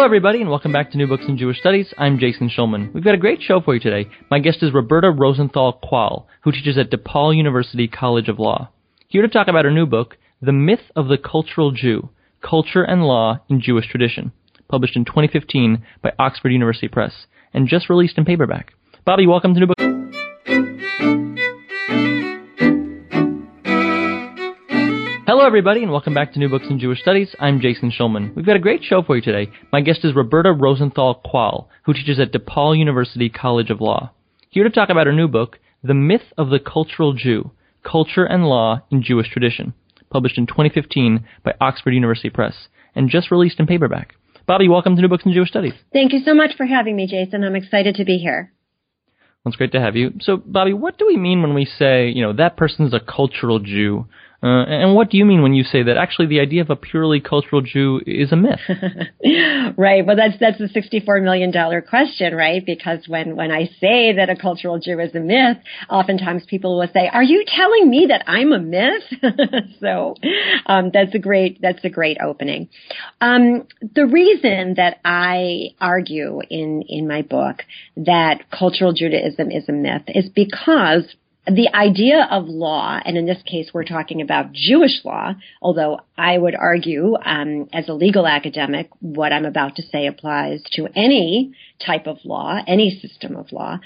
Hello, everybody, and welcome back to New Books in Jewish Studies. I'm Jason Schulman. We've got a great show for you today. My guest is Roberta Rosenthal Kwall, who teaches at DePaul University College of Law. Here to talk about her new book, The Myth of the Cultural Jew Culture and Law in Jewish Tradition, published in 2015 by Oxford University Press, and just released in paperback. Bobby, welcome to New Books. Hello, everybody, and welcome back to New Books in Jewish Studies. I'm Jason Schulman. We've got a great show for you today. My guest is Roberta Rosenthal Kwall, who teaches at DePaul University College of Law. Here to talk about her new book, The Myth of the Cultural Jew Culture and Law in Jewish Tradition, published in 2015 by Oxford University Press, and just released in paperback. Bobby, welcome to New Books in Jewish Studies. Thank you so much for having me, Jason. I'm excited to be here. Well, it's great to have you. So, Bobby, what do we mean when we say, you know, that person's a cultural Jew? Uh, and what do you mean when you say that actually the idea of a purely cultural Jew is a myth? right. Well, that's that's the sixty-four million dollar question, right? Because when when I say that a cultural Jew is a myth, oftentimes people will say, "Are you telling me that I'm a myth?" so um, that's a great that's a great opening. Um, the reason that I argue in in my book that cultural Judaism is a myth is because the idea of law, and in this case, we're talking about Jewish law, although I would argue, um, as a legal academic, what I'm about to say applies to any type of law, any system of law.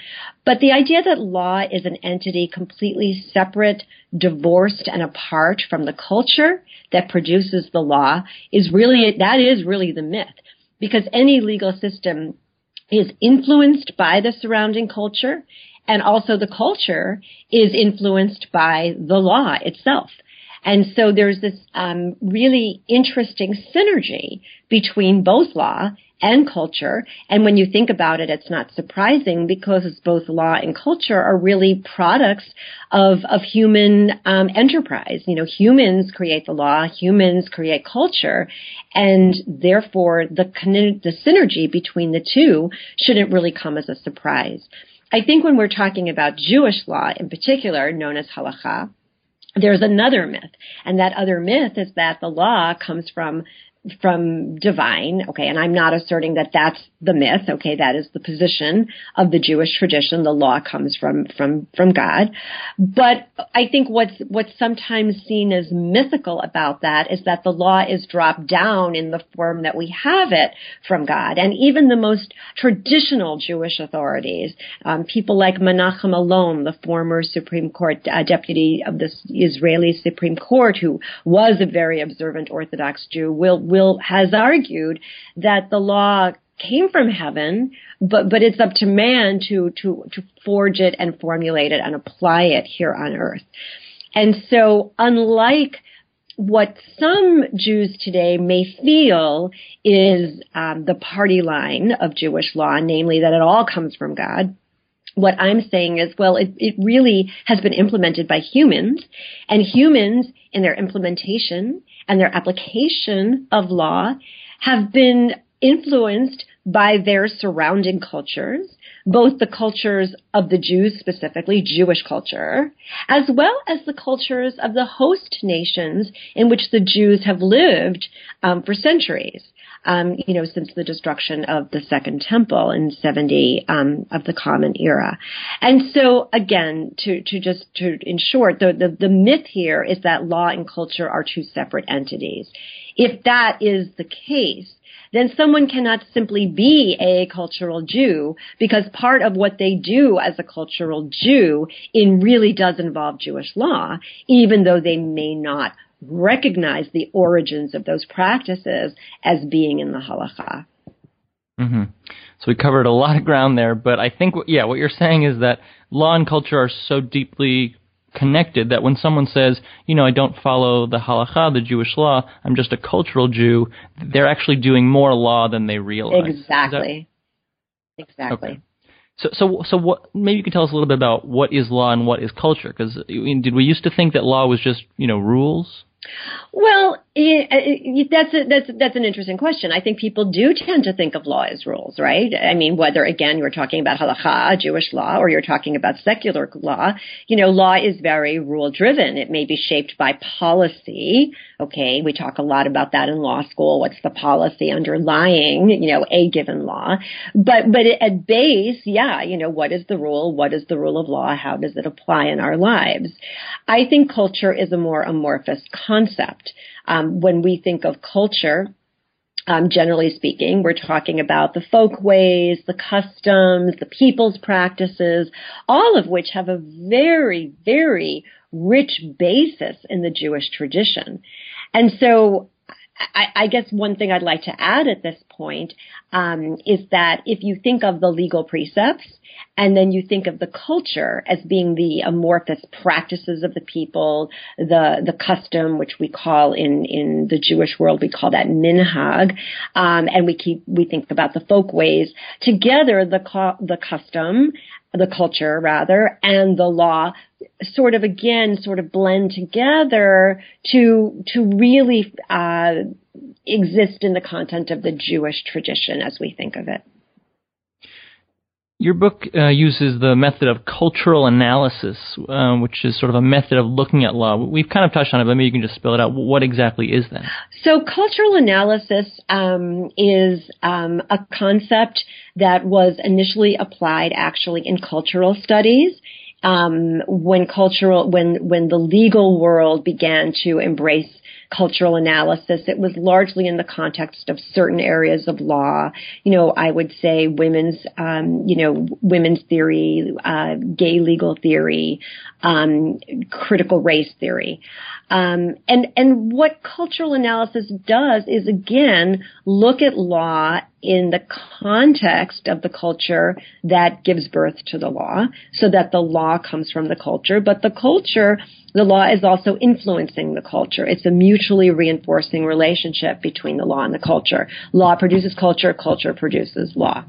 But the idea that law is an entity completely separate, divorced, and apart from the culture that produces the law is really, that is really the myth. Because any legal system is influenced by the surrounding culture and also the culture is influenced by the law itself. And so there's this um, really interesting synergy between both law and culture. And when you think about it, it's not surprising because both law and culture are really products of of human um, enterprise. You know, humans create the law, humans create culture, and therefore the the synergy between the two shouldn't really come as a surprise. I think when we're talking about Jewish law in particular, known as halacha, there's another myth. And that other myth is that the law comes from from divine, okay, and I'm not asserting that that's the myth, okay, that is the position of the Jewish tradition. The law comes from from from God, but I think what's what's sometimes seen as mythical about that is that the law is dropped down in the form that we have it from God, and even the most traditional Jewish authorities, um, people like Menachem Elon, the former Supreme Court uh, deputy of the Israeli Supreme Court, who was a very observant Orthodox Jew, will will has argued that the law came from heaven, but but it's up to man to to to forge it and formulate it and apply it here on earth. And so, unlike what some Jews today may feel is um, the party line of Jewish law, namely that it all comes from God. What I'm saying is, well, it, it really has been implemented by humans, and humans in their implementation and their application of law have been influenced by their surrounding cultures, both the cultures of the Jews specifically, Jewish culture, as well as the cultures of the host nations in which the Jews have lived um, for centuries um, you know, since the destruction of the Second Temple in 70 um, of the Common Era. And so, again, to, to just to in short, the, the, the myth here is that law and culture are two separate entities. If that is the case, then someone cannot simply be a cultural Jew because part of what they do as a cultural Jew in really does involve Jewish law, even though they may not recognize the origins of those practices as being in the halacha. Mm-hmm. So we covered a lot of ground there, but I think, yeah, what you're saying is that law and culture are so deeply connected that when someone says, you know, I don't follow the halacha, the Jewish law, I'm just a cultural Jew, they're actually doing more law than they realize. Exactly. That... Exactly. Okay. So, so, so what? Maybe you can tell us a little bit about what is law and what is culture, because did we used to think that law was just, you know, rules? Well, Uh, that's a, that's that's an interesting question. I think people do tend to think of law as rules, right? I mean, whether again you're talking about halacha, Jewish law, or you're talking about secular law, you know, law is very rule driven. It may be shaped by policy. Okay, we talk a lot about that in law school. What's the policy underlying, you know, a given law? But but at base, yeah, you know, what is the rule? What is the rule of law? How does it apply in our lives? I think culture is a more amorphous concept. Um, when we think of culture, um, generally speaking, we're talking about the folkways, the customs, the people's practices, all of which have a very, very rich basis in the Jewish tradition. And so I, I, guess one thing I'd like to add at this point um, is that if you think of the legal precepts and then you think of the culture as being the amorphous practices of the people, the the custom, which we call in in the Jewish world we call that minhag, um, and we keep we think about the folk ways together. The the custom, the culture rather, and the law sort of again sort of blend together to to really uh, exist in the content of the Jewish tradition as we think of it. Your book uh, uses the method of cultural analysis, uh, which is sort of a method of looking at law. We've kind of touched on it, but maybe you can just spell it out. What exactly is that? So, cultural analysis um, is um, a concept that was initially applied actually in cultural studies. Um, when cultural, when when the legal world began to embrace cultural analysis. It was largely in the context of certain areas of law. You know, I would say women's, um, you know, women's theory, uh, gay legal theory, um, critical race theory. Um, and and what cultural analysis does is again look at law in the context of the culture that gives birth to the law, so that the law comes from the culture, but the culture, the law is also influencing the culture. It's a mutually reinforcing relationship between the law and the culture. Law produces culture, culture produces law.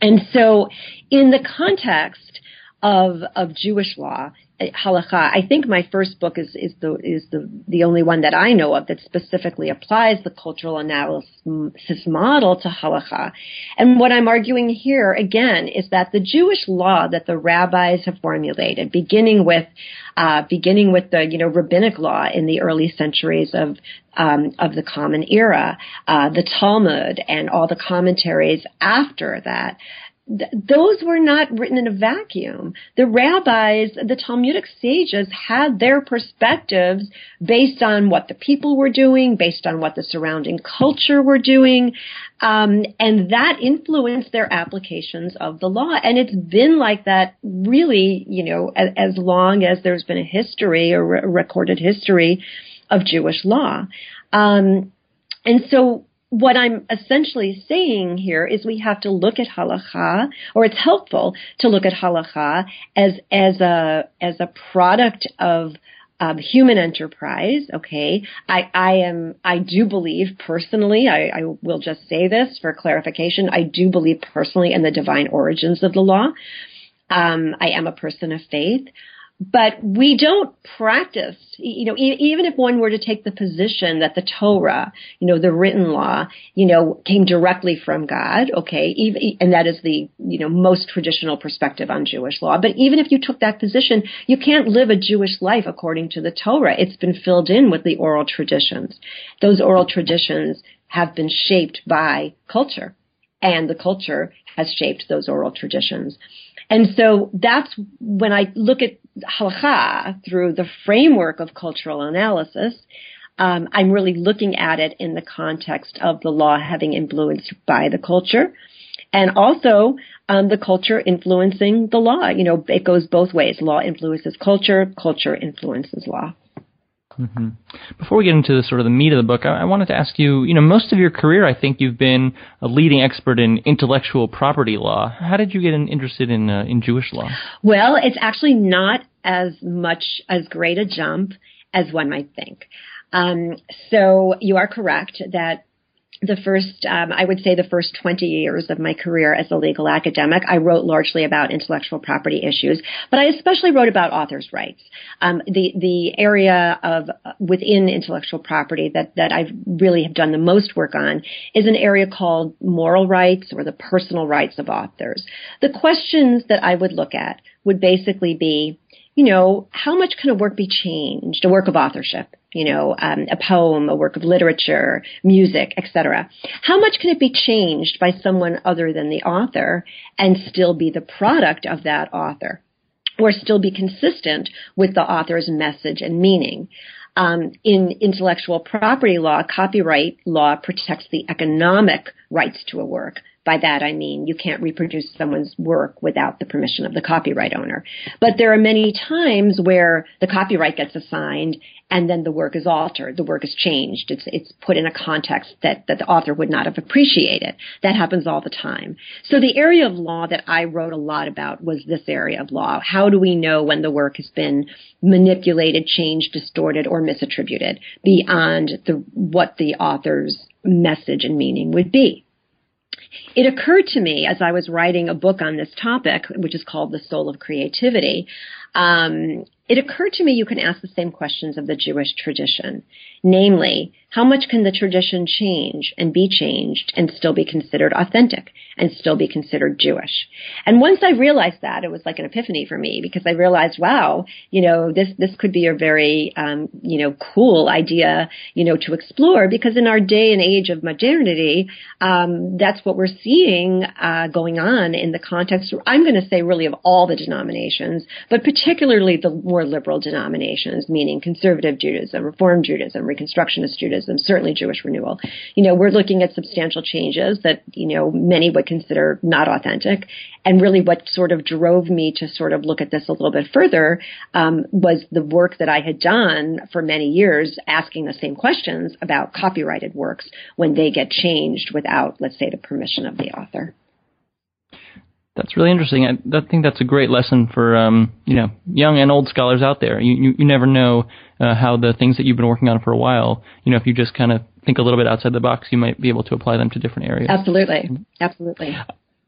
And so, in the context of of Jewish law, halacha. I think my first book is is the is the the only one that I know of that specifically applies the cultural analysis model to halacha. And what I'm arguing here again is that the Jewish law that the rabbis have formulated, beginning with uh, beginning with the you know rabbinic law in the early centuries of um, of the Common Era, uh, the Talmud, and all the commentaries after that th- those were not written in a vacuum. The rabbis, the Talmudic sages had their perspectives based on what the people were doing, based on what the surrounding culture were doing, um, and that influenced their applications of the law. And it's been like that really, you know, as, as long as there's been a history, a re- recorded history of Jewish law. Um, and so what I'm essentially saying here is we have to look at halacha, or it's helpful to look at halacha as as a as a product of um, human enterprise. Okay, I, I am I do believe personally. I, I will just say this for clarification. I do believe personally in the divine origins of the law. Um, I am a person of faith but we don't practice, you know, even if one were to take the position that the Torah, you know, the written law, you know, came directly from God, okay, even, and that is the, you know, most traditional perspective on Jewish law. But even if you took that position, you can't live a Jewish life according to the Torah. It's been filled in with the oral traditions. Those oral traditions have been shaped by culture, and the culture has shaped those oral traditions. And so that's when I look at halacha through the framework of cultural analysis, um, I'm really looking at it in the context of the law having influenced by the culture and also um, the culture influencing the law. You know, it goes both ways. Law influences culture, culture influences law. Mm-hmm. Before we get into the sort of the meat of the book, I, I, wanted to ask you. You know, most of your career, I think you've been a leading expert in intellectual property law. How did you get in, interested in uh, in Jewish law? Well, it's actually not as much as great a jump as one might think. Um, so you are correct that the first, um, I would say the first 20 years of my career as a legal academic, I wrote largely about intellectual property issues, but I especially wrote about authors' rights. Um, the, the area of within intellectual property that, that I really have done the most work on is an area called moral rights or the personal rights of authors. The questions that I would look at would basically be, you know, how much can a work be changed, a work of authorship? you know, um, a poem, a work of literature, music, etc. How much can it be changed by someone other than the author and still be the product of that author? Or still be consistent with the author's message and meaning. Um, in intellectual property law, copyright law protects the economic rights to a work, by that I mean you can't reproduce someone's work without the permission of the copyright owner. But there are many times where the copyright gets assigned and then the work is altered, the work is changed, it's it's put in a context that, that the author would not have appreciated. That happens all the time. So the area of law that I wrote a lot about was this area of law. How do we know when the work has been manipulated, changed, distorted, or misattributed beyond the what the author's message and meaning would be? It occurred to me as I was writing a book on this topic, which is called The Soul of Creativity, um, it occurred to me you can ask the same questions of the Jewish tradition. Namely, how much can the tradition change and be changed and still be considered authentic and still be considered Jewish? And once I realized that, it was like an epiphany for me because I realized, wow, you know, this, this could be a very, um, you know, cool idea, you know, to explore because in our day and age of modernity, um, that's what we're seeing, uh, going on in the context, I'm going to say really of all the denominations, but particularly the liberal denominations, meaning conservative Judaism, Reform Judaism, Reconstructionist Judaism, certainly Jewish renewal. You know, we're looking at substantial changes that, you know, many would consider not authentic. And really what sort of drove me to sort of look at this a little bit further um, was the work that I had done for many years asking the same questions about copyrighted works when they get changed without, let's say, the permission of the author. That's really interesting. I, I think that's a great lesson for um, you know young and old scholars out there. You you, you never know uh, how the things that you've been working on for a while. You know, if you just kind of think a little bit outside the box, you might be able to apply them to different areas. Absolutely, absolutely.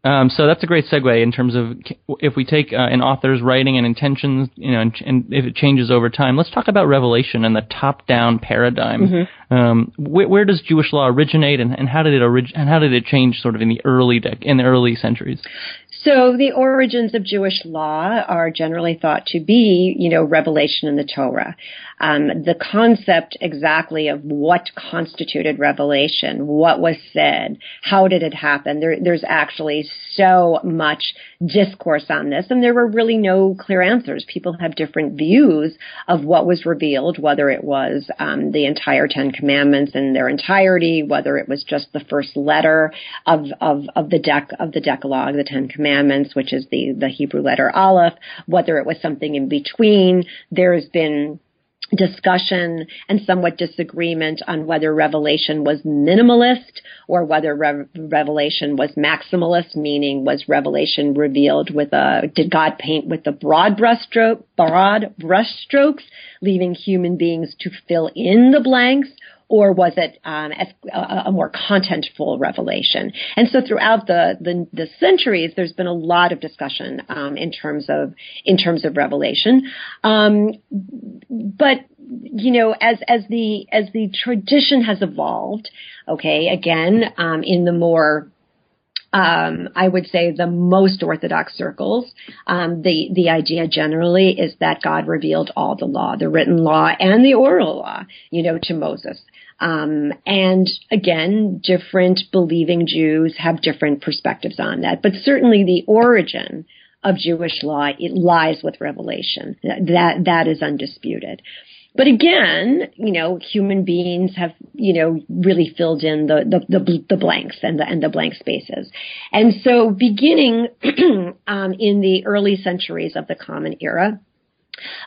Um, so that's a great segue in terms of if we take uh, an author's writing and intentions, you know, and, and, if it changes over time. Let's talk about Revelation and the top-down paradigm. Mm-hmm. Um, wh- where does Jewish law originate, and, and how did it orig- and how did it change sort of in the early dec- in the early centuries? So the origins of Jewish law are generally thought to be, you know, revelation in the Torah. Um, the concept exactly of what constituted revelation, what was said, how did it happen. There, there's actually so much discourse on this, and there were really no clear answers. People have different views of what was revealed, whether it was um, the entire Ten Commandments in their entirety, whether it was just the first letter of of of the dec of the Decalogue, the Ten Commandments Commandments, which is the, the Hebrew letter Aleph, whether it was something in between. There's been discussion and somewhat disagreement on whether Revelation was minimalist or whether Re- Revelation was maximalist, meaning was Revelation revealed with a, did God paint with the broad brushstroke, broad brushstrokes, leaving human beings to fill in the blanks, or was it um, a, a, more contentful revelation? And so throughout the, the, the centuries, there's been a lot of discussion um, in terms of in terms of revelation. Um, but you know, as as the as the tradition has evolved, okay, again, um, in the more um, I would say the most orthodox circles, um, the the idea generally is that God revealed all the law, the written law and the oral law, you know, to Moses. Um, and again, different believing Jews have different perspectives on that. But certainly the origin of Jewish law, it lies with Revelation. That, that is undisputed. But again, you know, human beings have, you know, really filled in the, the, the, the blanks and the, and the blank spaces. And so beginning, um, in the early centuries of the Common Era,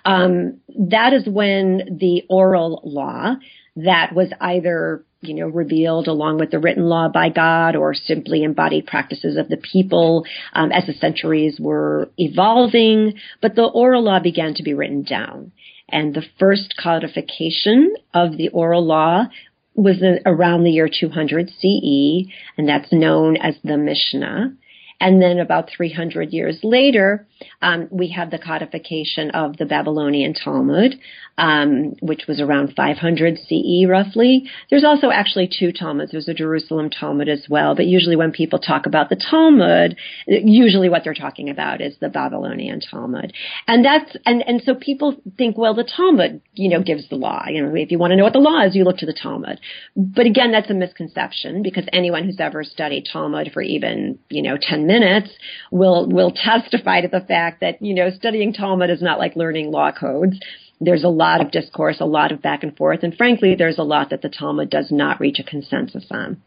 um, that is when the oral law that was either you know, revealed along with the written law by God or simply embodied practices of the people um, as the centuries were evolving. But the oral law began to be written down. And the first codification of the oral law was around the year 200 CE, and that's known as the Mishnah. And then about 300 years later, um, we have the codification of the Babylonian Talmud, um, which was around 500 CE roughly. There's also actually two Talmuds. There's a Jerusalem Talmud as well, but usually when people talk about the Talmud, usually what they're talking about is the Babylonian Talmud. And that's, and, and so people think, well, the Talmud, you know, gives the law. You know, if you want to know what the law is, you look to the Talmud. But again, that's a misconception because anyone who's ever studied Talmud for even, you know, 10 minutes will, will testify to the fact that, you know, studying Talmud is not like learning law codes. There's a lot of discourse, a lot of back and forth, and frankly, there's a lot that the Talmud does not reach a consensus on.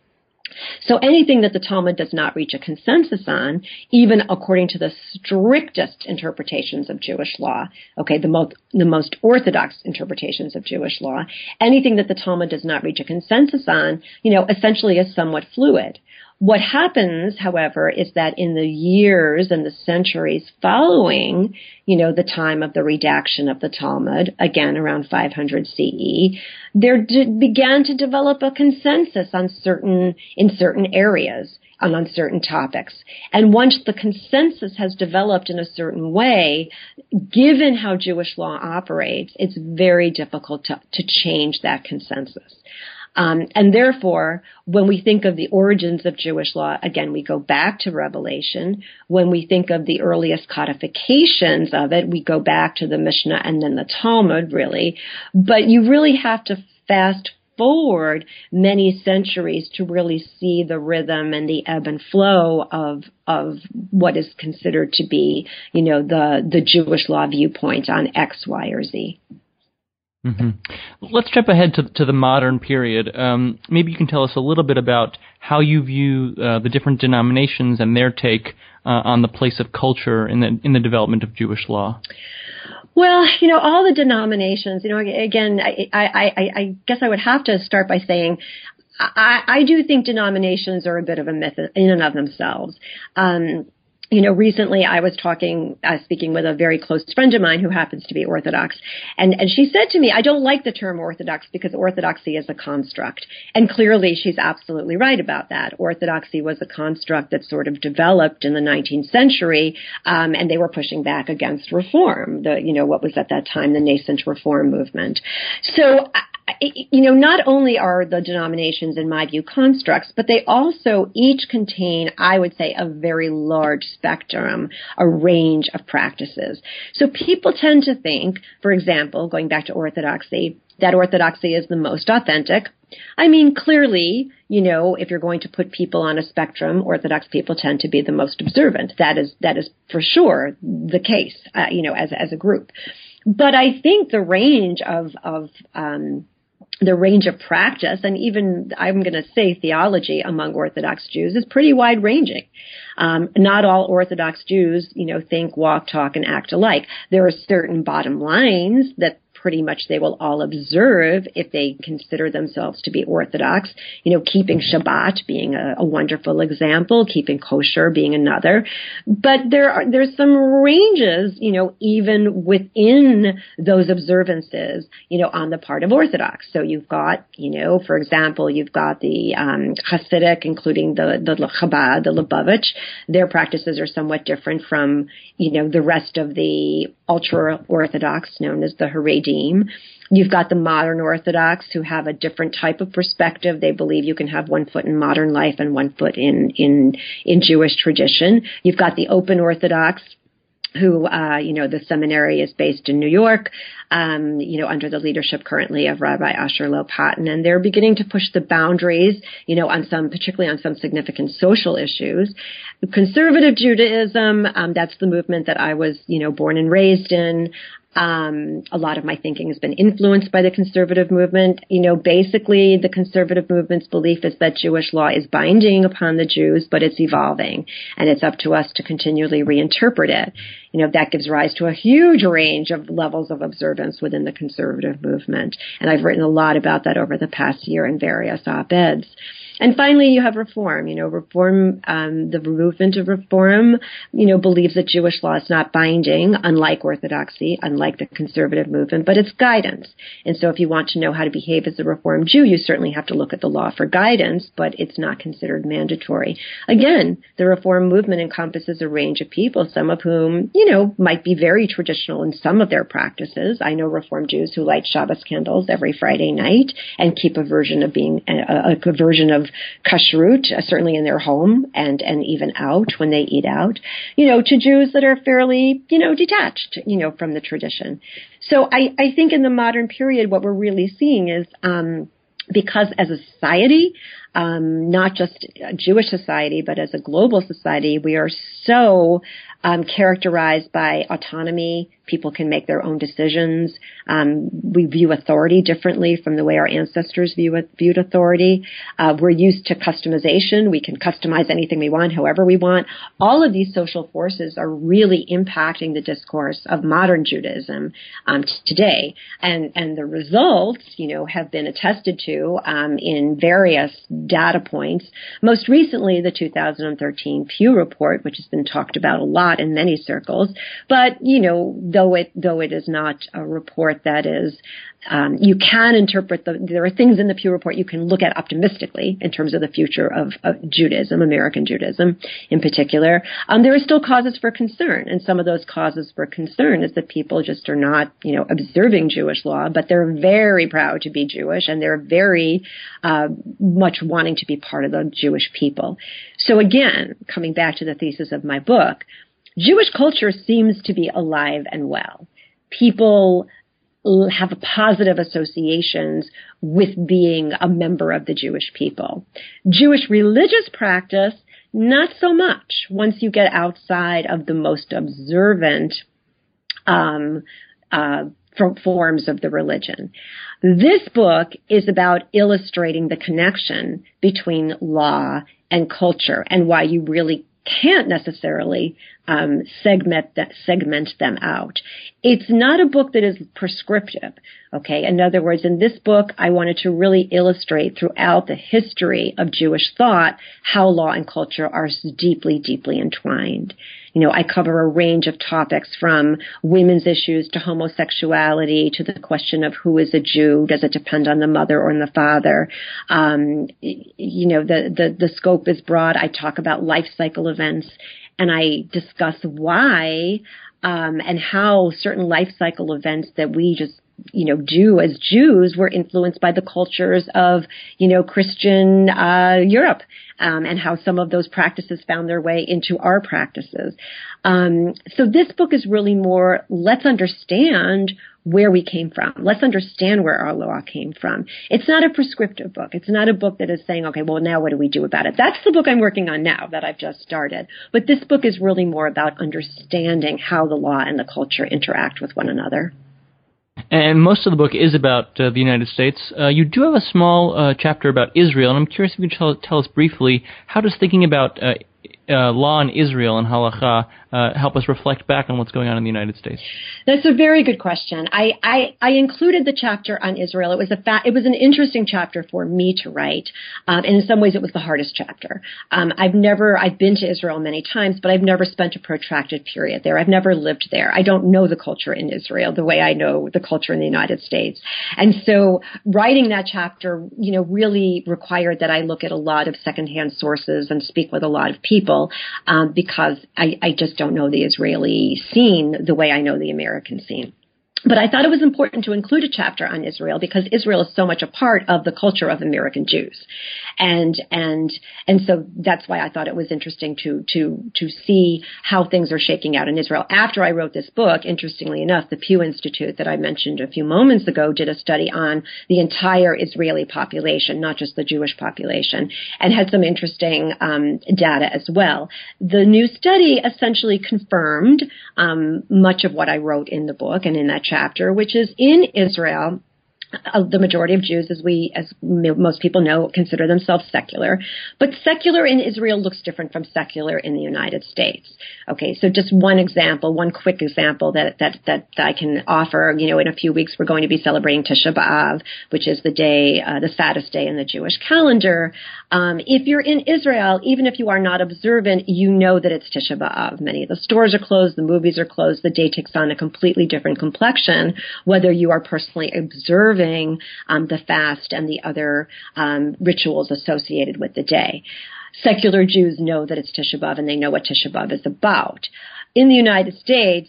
So anything that the Talmud does not reach a consensus on, even according to the strictest interpretations of Jewish law, okay, the most, the most orthodox interpretations of Jewish law, anything that the Talmud does not reach a consensus on, you know, essentially is somewhat fluid. What happens, however, is that in the years and the centuries following, you know, the time of the redaction of the Talmud, again around 500 CE, there d- began to develop a consensus on certain, in certain areas and on certain topics. And once the consensus has developed in a certain way, given how Jewish law operates, it's very difficult to, to change that consensus. Um, and therefore, when we think of the origins of Jewish law, again, we go back to Revelation. When we think of the earliest codifications of it, we go back to the Mishnah and then the Talmud, really. But you really have to fast forward many centuries to really see the rhythm and the ebb and flow of of what is considered to be, you know, the the Jewish law viewpoint on X, Y, or Z. Mm-hmm. Let's jump ahead to, to the modern period. Um, maybe you can tell us a little bit about how you view uh, the different denominations and their take uh, on the place of culture in the in the development of Jewish law. Well, you know, all the denominations. You know, again, I I, I, I guess I would have to start by saying I, I do think denominations are a bit of a myth in and of themselves. Um, you know, recently I was talking, uh, speaking with a very close friend of mine who happens to be Orthodox, and and she said to me, "I don't like the term Orthodox because Orthodoxy is a construct." And clearly, she's absolutely right about that. Orthodoxy was a construct that sort of developed in the 19th century, um, and they were pushing back against reform. The you know what was at that time the nascent reform movement. So you know, not only are the denominations, in my view, constructs, but they also each contain, I would say, a very large spectrum, a range of practices. So people tend to think, for example, going back to orthodoxy, that orthodoxy is the most authentic. I mean, clearly, you know, if you're going to put people on a spectrum, Orthodox people tend to be the most observant. That is that is for sure the case, uh, you know, as as a group. But I think the range of of um, the range of practice and even I'm going to say theology among Orthodox Jews is pretty wide ranging. Um, not all Orthodox Jews, you know, think, walk, talk, and act alike. There are certain bottom lines that pretty much they will all observe if they consider themselves to be Orthodox. You know, keeping Shabbat being a, a wonderful example, keeping kosher being another. But there are there's some ranges, you know, even within those observances, you know, on the part of Orthodox. So you've got, you know, for example, you've got the um, Hasidic, including the the Chabad, the Lubavitch. Their practices are somewhat different from, you know, the rest of the ultra Orthodox, known as the You've got the modern Orthodox who have a different type of perspective. They believe you can have one foot in modern life and one foot in in in Jewish tradition. You've got the open Orthodox who, uh, you know, the seminary is based in New York, um, you know, under the leadership currently of Rabbi Asher Lopatin, and they're beginning to push the boundaries, you know, on some, particularly on some significant social issues. Conservative Judaism, um, that's the movement that I was, you know, born and raised in. Um, a lot of my thinking has been influenced by the conservative movement. You know, basically, the conservative movement's belief is that Jewish law is binding upon the Jews, but it's evolving, and it's up to us to continually reinterpret it. You know, that gives rise to a huge range of levels of observance within the conservative movement, and I've written a lot about that over the past year in various op-eds. And finally, you have reform. You know, reform, um, the movement of reform, you know, believes that Jewish law is not binding, unlike orthodoxy, unlike the conservative movement, but it's guidance. And so if you want to know how to behave as a reform Jew, you certainly have to look at the law for guidance, but it's not considered mandatory. Again, the reform movement encompasses a range of people, some of whom, you know, might be very traditional in some of their practices. I know reform Jews who light Shabbos candles every Friday night and keep a version of being a, a version of kashrut, uh, certainly in their home and, and even out when they eat out, you know, to Jews that are fairly, you know, detached, you know, from the tradition. So I, I think in the modern period, what we're really seeing is, um, because as a society, um, not just a Jewish society, but as a global society, we are so um, characterized by autonomy. People can make their own decisions. Um, we view authority differently from the way our ancestors view viewed authority. Uh, we're used to customization. We can customize anything we want, however we want. All of these social forces are really impacting the discourse of modern Judaism um, t- today, and and the results, you know, have been attested to um, in various data points. Most recently, the 2013 Pew report, which has been talked about a lot in many circles. But you know, though it though it is not a report that is um, you can interpret the, there are things in the Pew Report you can look at optimistically in terms of the future of, of Judaism, American Judaism in particular. Um, there are still causes for concern, and some of those causes for concern is that people just are not, you know, observing Jewish law, but they're very proud to be Jewish, and they're very uh, much wanting to be part of the Jewish people. So again, coming back to the thesis of my book, Jewish culture seems to be alive and well. People have positive associations with being a member of the Jewish people. Jewish religious practice, not so much once you get outside of the most observant um, uh, forms of the religion. This book is about illustrating the connection between law and culture and why you really can't necessarily um, segment that, segment them out. It's not a book that is prescriptive. Okay. In other words, in this book, I wanted to really illustrate throughout the history of Jewish thought how law and culture are deeply, deeply entwined. You know, I cover a range of topics from women's issues to homosexuality to the question of who is a Jew. Does it depend on the mother or on the father? Um, you know, the, the, the scope is broad. I talk about life cycle events and I discuss why um, and how certain life cycle events that we just you know do as Jews were influenced by the cultures of you know Christian uh, Europe um, and how some of those practices found their way into our practices. Um, so this book is really more let's understand where we came from. Let's understand where our law came from. It's not a prescriptive book. It's not a book that is saying, okay, well, now what do we do about it? That's the book I'm working on now that I've just started. But this book is really more about understanding how the law and the culture interact with one another. And most of the book is about uh, the United States. Uh, you do have a small uh, chapter about Israel, and I'm curious if you can tell, tell us briefly how does thinking about uh, law in Israel and halacha uh, help us reflect back on what's going on in the United States? That's a very good question. I, I, I included the chapter on Israel. It was a fa- it was an interesting chapter for me to write, um, and in some ways it was the hardest chapter. Um, I've never I've been to Israel many times, but I've never spent a protracted period there. I've never lived there. I don't know the culture in Israel the way I know the culture in the United States, and so writing that chapter, you know, really required that I look at a lot of secondhand sources and speak with a lot of people um, because I, I just don't know the Israeli scene the way I know the American scene. But I thought it was important to include a chapter on Israel because Israel is so much a part of the culture of American Jews, and and and so that's why I thought it was interesting to to to see how things are shaking out in Israel. After I wrote this book, interestingly enough, the Pew Institute that I mentioned a few moments ago did a study on the entire Israeli population, not just the Jewish population, and had some interesting um, data as well. The new study essentially confirmed um, much of what I wrote in the book and in that chapter chapter, which is in Israel uh, the majority of Jews, as we, as most people know, consider themselves secular. But secular in Israel looks different from secular in the United States. Okay, so just one example, one quick example that that that, I can offer. You know, in a few weeks we're going to be celebrating Tisha B'av, which is the day, uh, the saddest day in the Jewish calendar. Um, if you're in Israel, even if you are not observant, you know that it's Tisha B'av. Many of the stores are closed, the movies are closed, the day takes on a completely different complexion, whether you are personally um, the fast and the other um, rituals associated with the day. Secular Jews know that it's Tisha B'av and they know what Tisha B'av is about in the United States,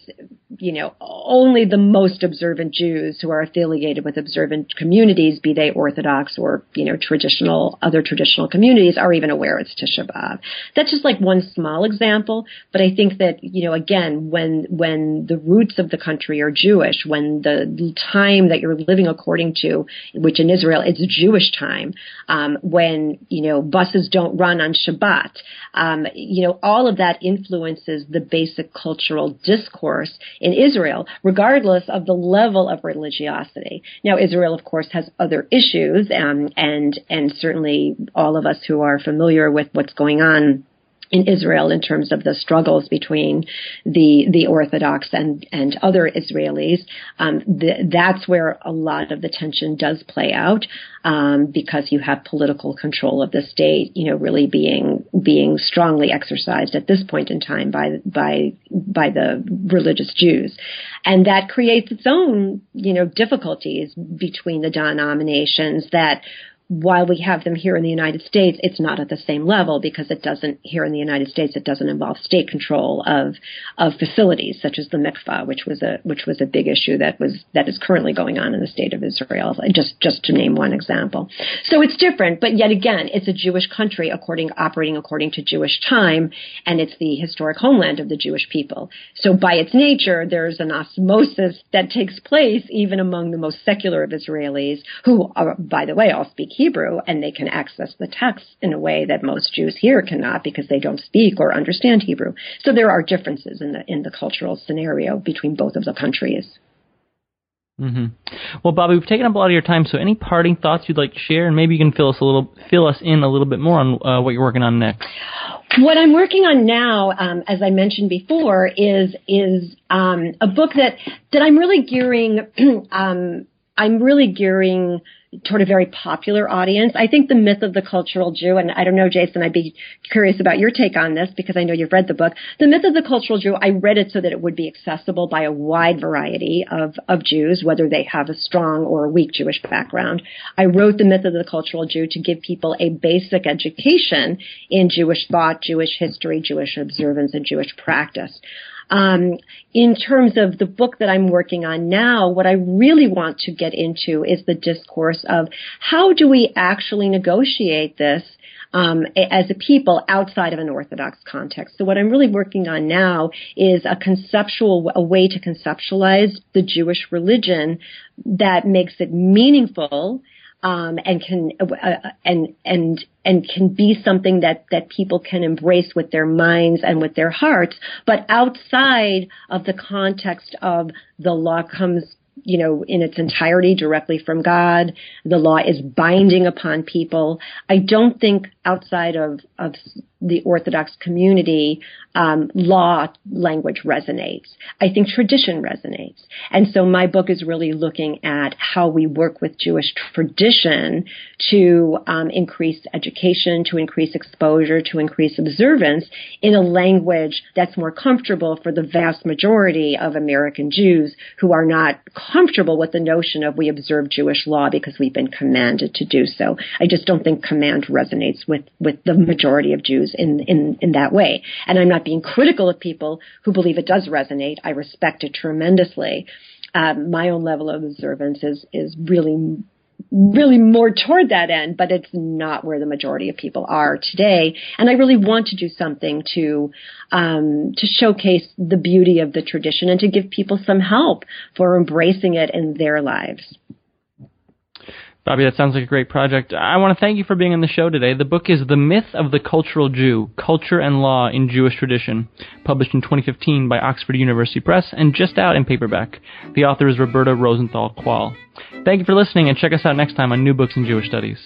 you know, only the most observant Jews who are affiliated with observant communities, be they Orthodox or, you know, traditional, other traditional communities, are even aware it's Tisha B'Av. That's just like one small example, but I think that, you know, again, when, when the roots of the country are Jewish, when the time that you're living according to, which in Israel is Jewish time, um, when, you know, buses don't run on Shabbat, um, you know, all of that influences the basic cultural discourse in Israel, regardless of the level of religiosity. Now, Israel, of course, has other issues, um, and and certainly all of us who are familiar with what's going on in Israel in terms of the struggles between the the Orthodox and and other Israelis. Um, the, that's where a lot of the tension does play out um, because you have political control of the state, you know, really being being strongly exercised at this point in time by by by the religious Jews, and that creates its own you know difficulties between the denominations that while we have them here in the United States, it's not at the same level because it doesn't here in the United States it doesn't involve state control of of facilities such as the mikvah, which was a which was a big issue that was that is currently going on in the state of Israel. Just just to name one example. So it's different, but yet again, it's a Jewish country according operating according to Jewish time, and it's the historic homeland of the Jewish people. So by its nature, there's an osmosis that takes place even among the most secular of Israelis, who are, by the way, all speak Hebrew and they can access the text in a way that most Jews here cannot because they don't speak or understand Hebrew. So there are differences in the in the cultural scenario between both of the countries. Mm-hmm. Well, Bobby, we've taken up a lot of your time. So, any parting thoughts you'd like to share, and maybe you can fill us a little, fill us in a little bit more on uh, what you're working on next. What I'm working on now, um, as I mentioned before, is is um, a book that that I'm really gearing. um, I'm really gearing toward a very popular audience. I think the myth of the cultural Jew, and I don't know, Jason, I'd be curious about your take on this because I know you've read the book. The myth of the cultural Jew, I read it so that it would be accessible by a wide variety of, of Jews, whether they have a strong or a weak Jewish background. I wrote the myth of the cultural Jew to give people a basic education in Jewish thought, Jewish history, Jewish observance, and Jewish practice. Um, in terms of the book that I'm working on now, what I really want to get into is the discourse of how do we actually negotiate this um, as a people outside of an Orthodox context. So what I'm really working on now is a conceptual, a way to conceptualize the Jewish religion that makes it meaningful um, and can uh, and and and can be something that that people can embrace with their minds and with their hearts, but outside of the context of the law comes you know, in its entirety directly from God. The law is binding upon people. I don't think outside of, of the Orthodox community, um, law language resonates. I think tradition resonates. And so my book is really looking at how we work with Jewish tradition to um, increase education, to increase exposure, to increase observance in a language that's more comfortable for the vast majority of American Jews who are not comfortable with the notion of we observe Jewish law because we've been commanded to do so. I just don't think command resonates with, with the majority of Jews in, in, in that way. And I'm not being critical of people who believe it does resonate. I respect it tremendously. um, my own level of observance is is really really more toward that end, but it's not where the majority of people are today. And I really want to do something to um, to showcase the beauty of the tradition and to give people some help for embracing it in their lives. Bobby, that sounds like a great project. I want to thank you for being on the show today. The book is The Myth of the Cultural Jew Culture and Law in Jewish Tradition, published in 2015 by Oxford University Press and just out in paperback. The author is Roberta Rosenthal Kwall. Thank you for listening and check us out next time on New Books in Jewish Studies.